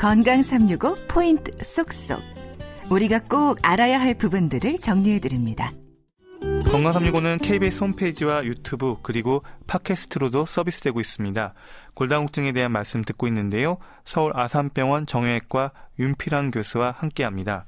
건강 365 포인트 쏙쏙. 우리가 꼭 알아야 할 부분들을 정리해 드립니다. 건강 365는 KBS 홈페이지와 유튜브 그리고 팟캐스트로도 서비스되고 있습니다. 골다공증에 대한 말씀 듣고 있는데요. 서울 아산병원 정형외과 윤필환 교수와 함께합니다.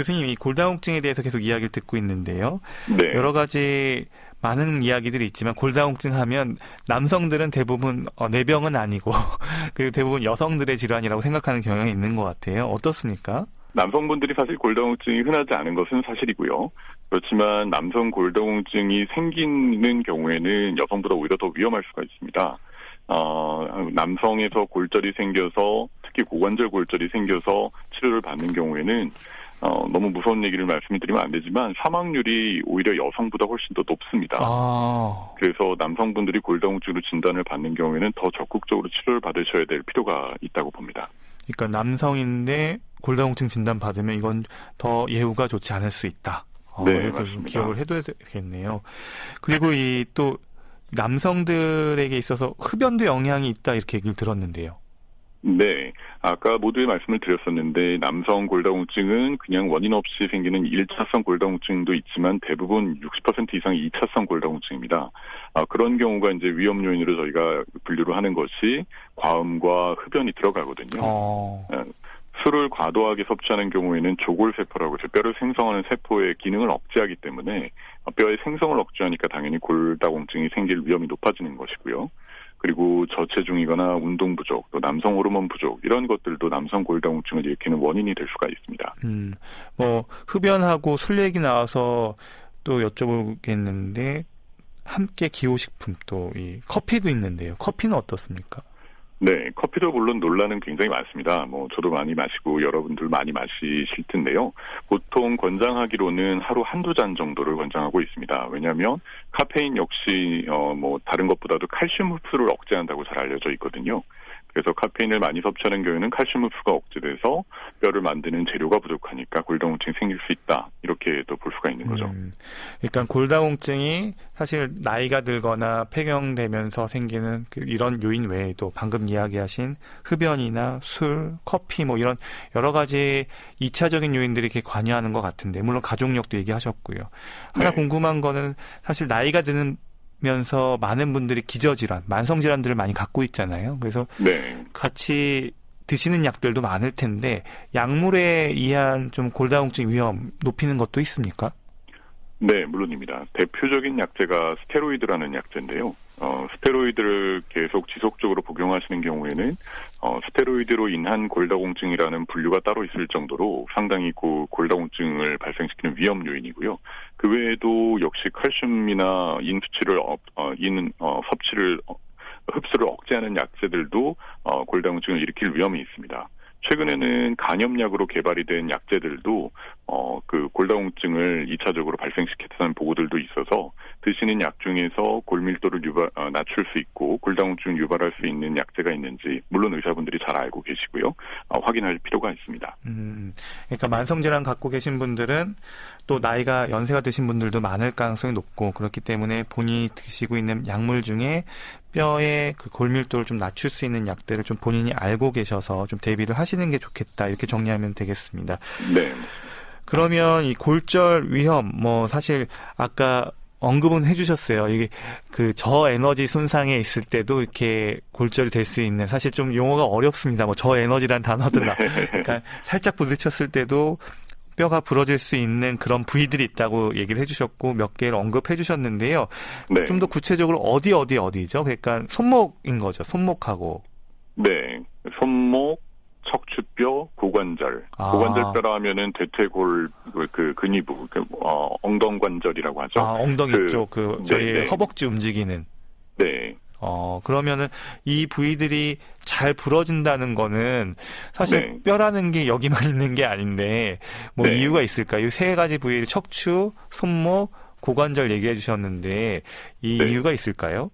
교수님, 이 골다공증에 대해서 계속 이야기를 듣고 있는데요. 네. 여러 가지 많은 이야기들이 있지만 골다공증 하면 남성들은 대부분 어, 내병은 아니고 그 대부분 여성들의 질환이라고 생각하는 경향이 있는 것 같아요. 어떻습니까? 남성분들이 사실 골다공증이 흔하지 않은 것은 사실이고요. 그렇지만 남성 골다공증이 생기는 경우에는 여성보다 오히려 더 위험할 수가 있습니다. 어, 남성에서 골절이 생겨서 특히 고관절 골절이 생겨서 치료를 받는 경우에는 어, 너무 무서운 얘기를 말씀드리면 안 되지만 사망률이 오히려 여성보다 훨씬 더 높습니다. 아. 그래서 남성분들이 골다공증으로 진단을 받는 경우에는 더 적극적으로 치료를 받으셔야 될 필요가 있다고 봅니다. 그러니까 남성인데 골다공증 진단 받으면 이건 더 예후가 좋지 않을 수 있다. 어, 네, 맞습니다. 기억을 해둬야 되겠네요. 그리고 이 또 남성들에게 있어서 흡연도 영향이 있다 이렇게 얘기를 들었는데요. 네. 아까 모두에 말씀을 드렸었는데 남성 골다공증은 그냥 원인 없이 생기는 1차성 골다공증도 있지만 대부분 60% 이상이 2차성 골다공증입니다. 아, 그런 경우가 이제 위험 요인으로 저희가 분류를 하는 것이 과음과 흡연이 들어가거든요. 어. 아, 술을 과도하게 섭취하는 경우에는 조골세포라고 해서 뼈를 생성하는 세포의 기능을 억제하기 때문에 뼈의 생성을 억제하니까 당연히 골다공증이 생길 위험이 높아지는 것이고요. 그리고 저체중이거나 운동 부족, 또 남성 호르몬 부족 이런 것들도 남성 골다공증을 일으키는 원인이 될 수가 있습니다. 음, 뭐 흡연하고 술 얘기 나와서 또 여쭤보겠는데 함께 기호식품 또 이 커피도 있는데요. 커피는 어떻습니까? 네, 커피도 물론 논란은 굉장히 많습니다. 뭐 저도 많이 마시고 여러분들 많이 마시실 텐데요. 보통 권장하기로는 하루 한두 잔 정도를 권장하고 있습니다. 왜냐하면 카페인 역시 어 뭐 다른 것보다도 칼슘 흡수를 억제한다고 잘 알려져 있거든요. 그래서 카페인을 많이 섭취하는 경우에는 칼슘 흡수가 억제돼서 뼈를 만드는 재료가 부족하니까 골다공증이 생길 수 있다. 이렇게 또볼 수가 있는 거죠. 음, 그러니까 골다공증이 사실 나이가 들거나 폐경되면서 생기는 그 이런 요인 외에도 방금 이야기하신 흡연이나 술, 커피 뭐 이런 여러 가지 2차적인 요인들이 이렇게 관여하는 것 같은데 물론 가족력도 얘기하셨고요. 하나 네. 궁금한 거는 사실 나이가 드는 면서 많은 분들이 기저질환, 만성질환들을 많이 갖고 있잖아요. 그래서 네. 같이 드시는 약들도 많을 텐데 약물에 의한 좀 골다공증 위험 높이는 것도 있습니까? 네, 물론입니다. 대표적인 약제가 스테로이드라는 약제인데요. 어, 스테로이드를 계속 지속적으로 복용하시는 경우에는 어, 스테로이드로 인한 골다공증이라는 분류가 따로 있을 정도로 상당히 고, 골다공증을 발생시키는 위험 요인이고요. 그 외에도 역시 칼슘이나 인 수치를 어, 어, 인 어, 섭취를 어, 흡수를 억제하는 약제들도 어, 골다공증을 일으킬 위험이 있습니다. 최근에는 간염약으로 개발이 된 약제들도 어, 그 골다공증을 2차적으로 발생시켰다는 보고들도 있어서 드시는 약 중에서 골밀도를 유발, 어, 낮출 수 있고 골다공증을 유발할 수 있는 약제가 있는지 물론 의사분들이 잘 알고 계시고요. 어, 확인할 필요가 있습니다. 음, 그러니까 만성 질환 갖고 계신 분들은 또 나이가 연세가 드신 분들도 많을 가능성이 높고 그렇기 때문에 본인이 드시고 있는 약물 중에 뼈의 그 골밀도를 좀 낮출 수 있는 약들을 좀 본인이 알고 계셔서 좀 대비를 하시는 게 좋겠다 이렇게 정리하면 되겠습니다. 네. 그러면 이 골절 위험 뭐 사실 아까 언급은 해주셨어요. 이게 그 저에너지 손상에 있을 때도 이렇게 골절이 될 수 있는 사실 좀 용어가 어렵습니다. 뭐 저에너지란 단어도 나. 네. 그러니까 살짝 부딪혔을 때도 뼈가 부러질 수 있는 그런 부위들이 있다고 얘기를 해주셨고 몇 개를 언급해 주셨는데요. 네. 좀더 구체적으로 어디 어디 어디죠? 그러니까 손목인 거죠. 손목하고. 네. 손목, 척추뼈, 고관절. 아. 고관절뼈라 하면은 대퇴골 그 근위부, 그 어, 엉덩관절이라고 하죠. 아, 엉덩이 그, 쪽, 그 저희 네, 네. 허벅지 움직이는. 네. 어, 그러면은 이 부위들이 잘 부러진다는 거는 사실 네. 뼈라는 게 여기만 있는 게 아닌데 뭐 네. 이유가 있을까요? 세 가지 부위 척추, 손목, 고관절 얘기해 주셨는데 이 네. 이유가 있을까요?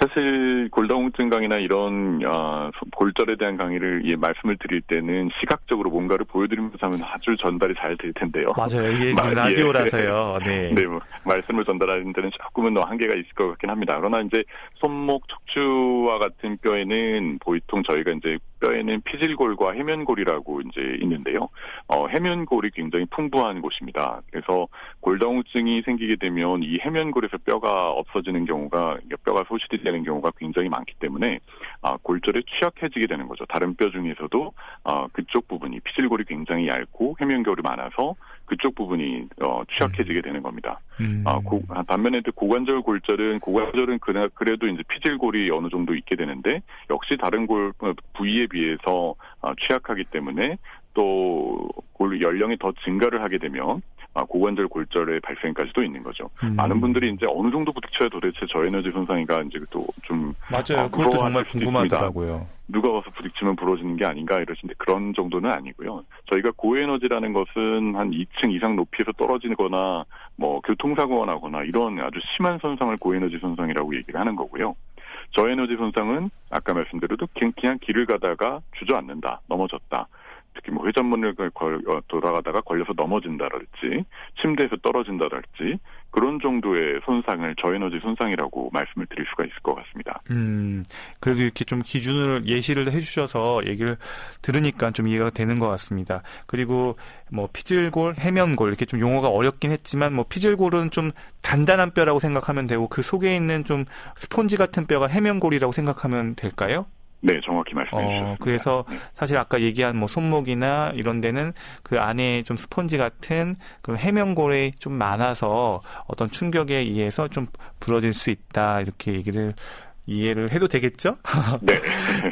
사실 골다공증 강의나 이런 어, 골절에 대한 강의를 예, 말씀을 드릴 때는 시각적으로 뭔가를 보여드리면서 하면 아주 전달이 잘 될 텐데요. 맞아요. 이게 마, 라디오라서요. 예. 네. 네. 뭐, 말씀을 전달하는 데는 조금은 더 한계가 있을 것 같긴 합니다. 그러나 이제 손목, 척추와 같은 뼈에는 보통 저희가 이제 뼈에는 피질골과 해면골이라고 이제 있는데요. 어, 해면골이 굉장히 풍부한 곳입니다. 그래서 골다공증이 생기게 되면 이 해면골에서 뼈가 없어지는 경우가 뼈가 소실이 되는 경우가 굉장히 많기 때문에 아, 골절에 취약해지게 되는 거죠. 다른 뼈 중에서도 어, 그쪽 부분이 피질골이 굉장히 얇고 해면골이 많아서 그쪽 부분이 어, 취약해지게 되는 겁니다. 음. 아, 고, 반면에 고관절 골절은 고관절은 그래, 그래도 이제 피질골이 어느 정도 있게 되는데 역시 다른 골 어, 부위에 비해서 어, 취약하기 때문에 또골 연령이 더 증가를 하게 되면 아, 고관절 골절의 발생까지도 있는 거죠. 음. 많은 분들이 이제 어느 정도 부딪혀야 도대체 저에너지 손상인가 이제 또 좀 맞아요. 아, 그것도 정말 궁금하더라고요. 누가 와서 부딪히면 부러지는 게 아닌가 이러시는데 그런 정도는 아니고요. 저희가 고에너지라는 것은 한 2층 이상 높이에서 떨어지거나 뭐 교통사고가 나거나 이런 아주 심한 손상을 고에너지 손상이라고 얘기를 하는 거고요. 저에너지 손상은 아까 말씀드려도 그냥 길을 가다가 주저앉는다, 넘어졌다. 특히 뭐 회전문을 걸, 어, 돌아가다가 걸려서 넘어진다랄지 침대에서 떨어진다랄지 그런 정도의 손상을 저에너지 손상이라고 말씀을 드릴 수가 있을 것 같습니다. 음, 그래도 이렇게 좀 기준을 예시를 해주셔서 얘기를 들으니까 좀 이해가 되는 것 같습니다. 그리고 뭐 피질골, 해면골 이렇게 좀 용어가 어렵긴 했지만 뭐 피질골은 좀 단단한 뼈라고 생각하면 되고 그 속에 있는 좀 스폰지 같은 뼈가 해면골이라고 생각하면 될까요? 네, 정확히 말씀해 어, 주셨습니다. 그래서 네. 사실 아까 얘기한 뭐 손목이나 이런 데는 그 안에 좀 스펀지 같은 그런 해면골이 좀 많아서 어떤 충격에 의해서 좀 부러질 수 있다 이렇게 얘기를 이해를 해도 되겠죠? 네.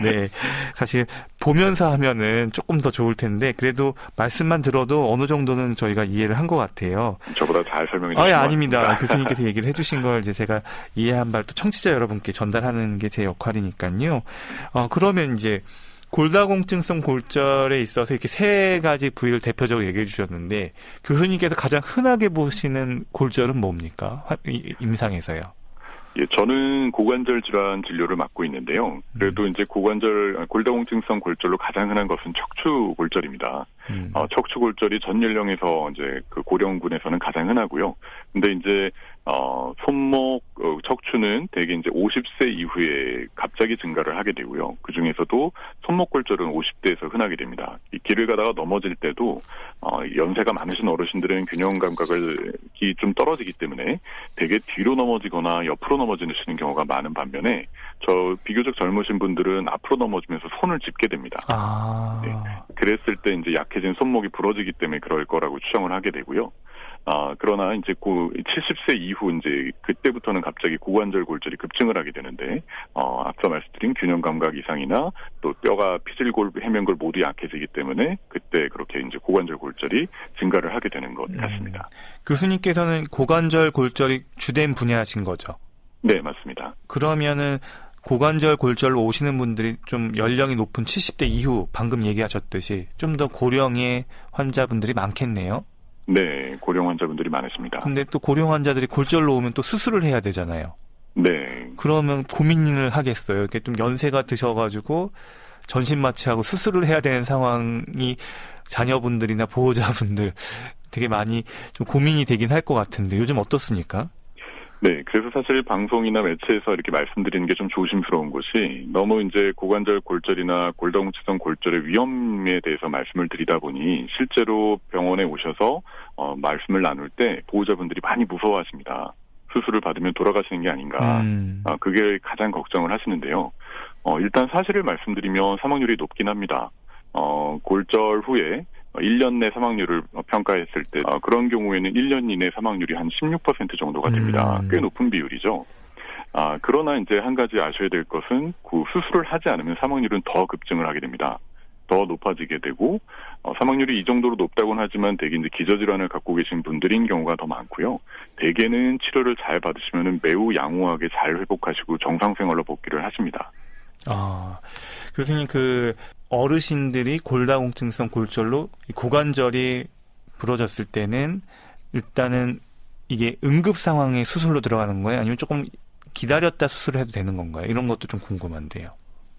네. 사실 보면서 하면은 조금 더 좋을 텐데 그래도 말씀만 들어도 어느 정도는 저희가 이해를 한 것 같아요. 저보다 잘 설명해 주신 아, 예, 아닙니다. 교수님께서 얘기를 해주신 걸 이제 제가 이해한 바를 또 청취자 여러분께 전달하는 게 제 역할이니까요. 어, 그러면 이제 골다공증성 골절에 있어서 이렇게 세 가지 부위를 대표적으로 얘기해 주셨는데 교수님께서 가장 흔하게 보시는 골절은 뭡니까? 임상에서요. 예, 저는 고관절 질환 진료를 맡고 있는데요. 그래도 음. 이제 고관절 아, 골다공증성 골절로 가장 흔한 것은 척추 골절입니다. 음. 어, 척추 골절이 전 연령에서 이제 그 고령군에서는 가장 흔하고요. 근데 이제 어, 손목, 어, 척추는 대개 이제 50세 이후에 갑자기 증가를 하게 되고요. 그 중에서도 손목 골절은 50대에서 흔하게 됩니다. 이 길을 가다가 넘어질 때도, 어, 연세가 많으신 어르신들은 균형 감각 이 좀 떨어지기 때문에 대개 뒤로 넘어지거나 옆으로 넘어지시는 경우가 많은 반면에 저 비교적 젊으신 분들은 앞으로 넘어지면서 손을 짚게 됩니다. 아. 네. 그랬을 때 이제 약해진 손목이 부러지기 때문에 그럴 거라고 추정을 하게 되고요. 아, 그러나 이제 고 70세 이후 이제 그때부터는 갑자기 고관절 골절이 급증을 하게 되는데, 어, 앞서 말씀드린 균형 감각 이상이나 또 뼈가 피질골, 해면골 모두 약해지기 때문에 그때 그렇게 이제 고관절 골절이 증가를 하게 되는 것 음. 같습니다. 음. 교수님께서는 고관절 골절이 주된 분야신 거죠? 네, 맞습니다. 그러면은 고관절 골절로 오시는 분들이 좀 연령이 높은 70대 이후 방금 얘기하셨듯이 좀 더 고령의 환자분들이 많겠네요. 네, 고령 환자분들이 많으십니다. 근데 또 고령 환자들이 골절로 오면 또 수술을 해야 되잖아요. 네. 그러면 고민을 하겠어요. 이렇게 좀 연세가 드셔가지고 전신 마취하고 수술을 해야 되는 상황이 자녀분들이나 보호자분들 되게 많이 좀 고민이 되긴 할 것 같은데 요즘 어떻습니까? 네, 그래서 사실 방송이나 매체에서 이렇게 말씀드리는 게 좀 조심스러운 것이 너무 이제 고관절 골절이나 골다공증성 골절의 위험에 대해서 말씀을 드리다 보니 실제로 병원에 오셔서 어, 말씀을 나눌 때 보호자분들이 많이 무서워하십니다. 수술을 받으면 돌아가시는 게 아닌가. 음. 어, 그게 가장 걱정을 하시는데요. 어, 일단 사실을 말씀드리면 사망률이 높긴 합니다. 어, 골절 후에 1년 내 사망률을 평가했을 때 어, 그런 경우에는 1년 이내 사망률이 한 16% 정도가 됩니다. 음. 꽤 높은 비율이죠. 아, 그러나 이제 한 가지 아셔야 될 것은 그 수술을 하지 않으면 사망률은 더 급증을 하게 됩니다. 더 높아지게 되고 어, 사망률이 이 정도로 높다고는 하지만 대개 이제 기저질환을 갖고 계신 분들인 경우가 더 많고요. 대개는 치료를 잘 받으시면 매우 양호하게 잘 회복하시고 정상 생활로 복귀를 하십니다. 아 교수님 그 어르신들이 골다공증성 골절로 고관절이 부러졌을 때는 일단은 이게 응급 상황에 수술로 들어가는 거예요? 아니면 조금 기다렸다 수술을 해도 되는 건가요? 이런 것도 좀 궁금한데요.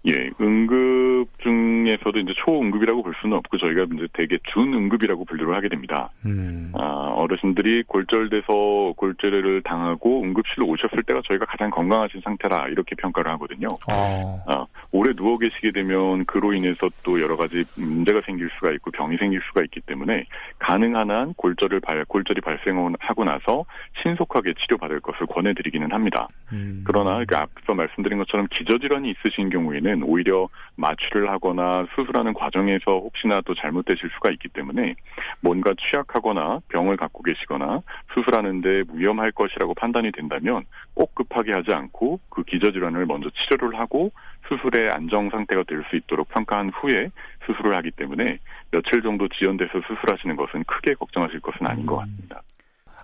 예, 응급증 중에서도 이제 초응급이라고 볼 수는 없고 저희가 이제 대개 준응급이라고 분류를 하게 됩니다. 음. 아, 어르신들이 골절돼서 골절을 당하고 응급실로 오셨을 때가 저희가 가장 건강하신 상태라 이렇게 평가를 하거든요. 어. 아, 오래 누워 계시게 되면 그로 인해서 또 여러 가지 문제가 생길 수가 있고 병이 생길 수가 있기 때문에 가능한 한 골절을 발, 골절이 발생하고 나서 신속하게 치료받을 것을 권해드리기는 합니다. 음. 그러나 그 앞서 말씀드린 것처럼 기저질환이 있으신 경우에는 오히려 마취를 하거나 수술하는 과정에서 혹시나 또 잘못되실 수가 있기 때문에 뭔가 취약하거나 병을 갖고 계시거나 수술하는데 위험할 것이라고 판단이 된다면 꼭 급하게 하지 않고 그 기저질환을 먼저 치료를 하고 수술의 안정 상태가 될 수 있도록 평가한 후에 수술을 하기 때문에 며칠 정도 지연돼서 수술하시는 것은 크게 걱정하실 것은 아닌 것 같습니다.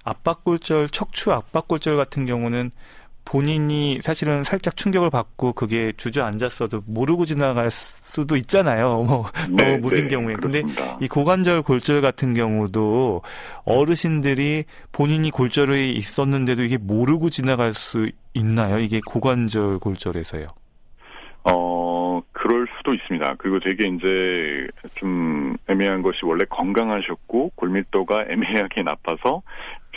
압박골절, 척추 압박골절 같은 경우는 본인이 사실은 살짝 충격을 받고 그게 주저앉았어도 모르고 지나갈 수도 있잖아요. 뭐 너무 무딘 경우에. 근데 그렇습니다. 이 고관절 골절 같은 경우도 어르신들이 본인이 골절이 있었는데도 이게 모르고 지나갈 수 있나요? 이게 고관절 골절에서요. 어, 그럴 수도 있습니다. 그리고 되게 이제 좀 애매한 것이 원래 건강하셨고 골밀도가 애매하게 나빠서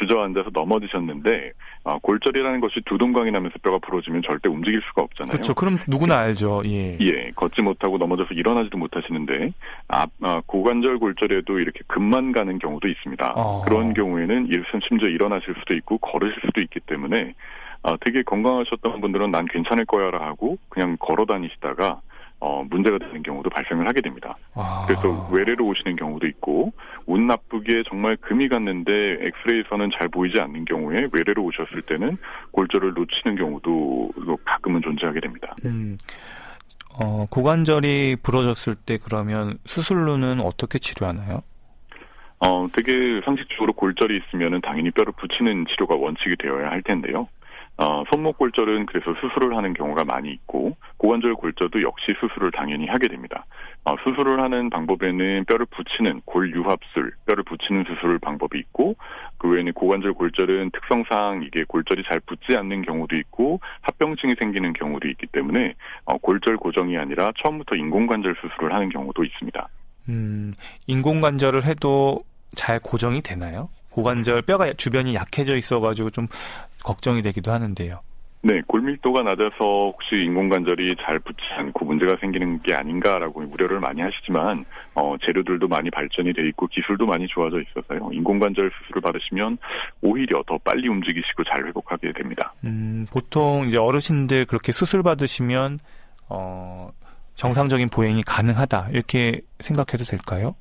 주저앉아서 넘어지셨는데 아, 골절이라는 것이 두동강이 나면서 뼈가 부러지면 절대 움직일 수가 없잖아요. 그렇죠. 그럼 누구나 알죠. 예. 예, 걷지 못하고 넘어져서 일어나지도 못하시는데 아, 아, 고관절 골절에도 이렇게 금만 가는 경우도 있습니다. 어. 그런 경우에는 심지어 일어나실 수도 있고 걸으실 수도 있기 때문에 아, 되게 건강하셨던 분들은 난 괜찮을 거야라 하고 그냥 걸어 다니시다가 어, 문제가 되는 경우도 발생을 하게 됩니다. 아. 그래서 외래로 오시는 경우도 있고 운 나쁘게 정말 금이 갔는데 엑스레이에서는 잘 보이지 않는 경우에 외래로 오셨을 때는 골절을 놓치는 경우도 가끔은 존재하게 됩니다. 음. 어, 고관절이 부러졌을 때 그러면 수술로는 어떻게 치료하나요? 어, 되게 상식적으로 골절이 있으면은 당연히 뼈를 붙이는 치료가 원칙이 되어야 할 텐데요. 어, 손목 골절은 그래서 수술을 하는 경우가 많이 있고 고관절 골절도 역시 수술을 당연히 하게 됩니다. 어, 수술을 하는 방법에는 뼈를 붙이는 골유합술, 뼈를 붙이는 수술 방법이 있고 그 외에는 고관절 골절은 특성상 이게 골절이 잘 붙지 않는 경우도 있고 합병증이 생기는 경우도 있기 때문에 어, 골절 고정이 아니라 처음부터 인공관절 수술을 하는 경우도 있습니다. 음, 인공관절을 해도 잘 고정이 되나요? 고관절 뼈가 주변이 약해져 있어가지고 좀 걱정이 되기도 하는데요. 네, 골밀도가 낮아서 혹시 인공관절이 잘 붙지 않고 문제가 생기는 게 아닌가라고 우려를 많이 하시지만 어, 재료들도 많이 발전이 돼 있고 기술도 많이 좋아져 있어서요. 인공관절 수술을 받으시면 오히려 더 빨리 움직이시고 잘 회복하게 됩니다. 음, 보통 이제 어르신들 그렇게 수술 받으시면 어, 정상적인 보행이 가능하다 이렇게 생각해도 될까요?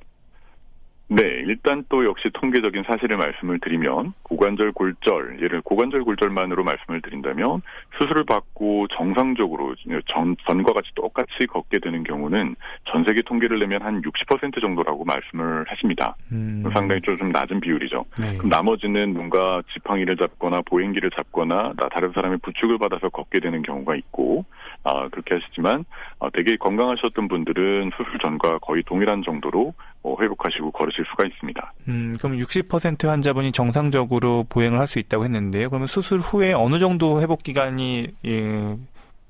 네, 일단 또 역시 통계적인 사실을 말씀을 드리면 고관절 골절, 예를 고관절 골절만으로 말씀을 드린다면 수술을 받고 정상적으로 전, 전과 같이 똑같이 걷게 되는 경우는 전 세계 통계를 내면 한 60% 정도라고 말씀을 하십니다. 음, 상당히 좀, 좀 낮은 비율이죠. 네. 그럼 나머지는 뭔가 지팡이를 잡거나 보행기를 잡거나 나- 다른 사람의 부축을 받아서 걷게 되는 경우가 있고 아, 그렇게 하시지만 아, 되게 건강하셨던 분들은 수술 전과 거의 동일한 정도로 어, 회복하시고 걸으 실 수가 있습니다. 음, 그럼 60% 환자분이 정상적으로 보행을 할 수 있다고 했는데요. 그러면 수술 후에 어느 정도 회복 기간이 예,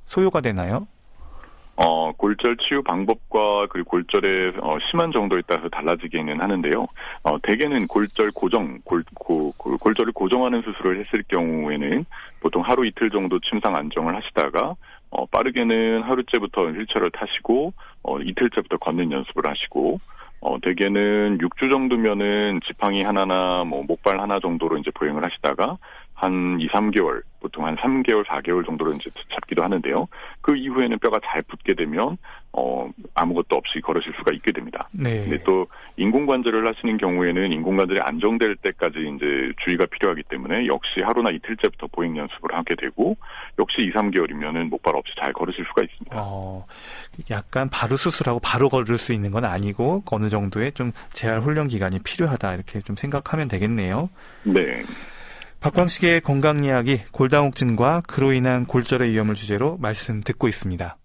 소요가 되나요? 어, 골절 치유 방법과 그리고 골절의 어, 심한 정도에 따라서 달라지기는 하는데요. 어, 대개는 골절 고정, 골, 고, 골- 골절을 고정하는 수술을 했을 경우에는 보통 하루 이틀 정도 침상 안정을 하시다가 어, 빠르게는 하루째부터 휠체어를 타시고 어, 이틀째부터 걷는 연습을 하시고 어, 대개는 6주 정도면은 지팡이 하나나 뭐 목발 하나 정도로 이제 보행을 하시다가 한 2, 3개월, 보통 한 3개월, 4개월 정도로 이제 잡기도 하는데요. 그 이후에는 뼈가 잘 붙게 되면 어 아무것도 없이 걸으실 수가 있게 됩니다. 네. 근데 또 인공관절을 하시는 경우에는 인공관절이 안정될 때까지 이제 주의가 필요하기 때문에 역시 하루나 이틀째부터 보행 연습을 하게 되고 역시 2, 3개월이면은 목발 없이 잘 걸으실 수가 있습니다. 어, 약간 바로 수술하고 바로 걸을 수 있는 건 아니고 어느 정도의 좀 재활 훈련 기간이 필요하다 이렇게 좀 생각하면 되겠네요. 네. 박광식의 건강 이야기 골다공증과 그로 인한 골절의 위험을 주제로 말씀 듣고 있습니다.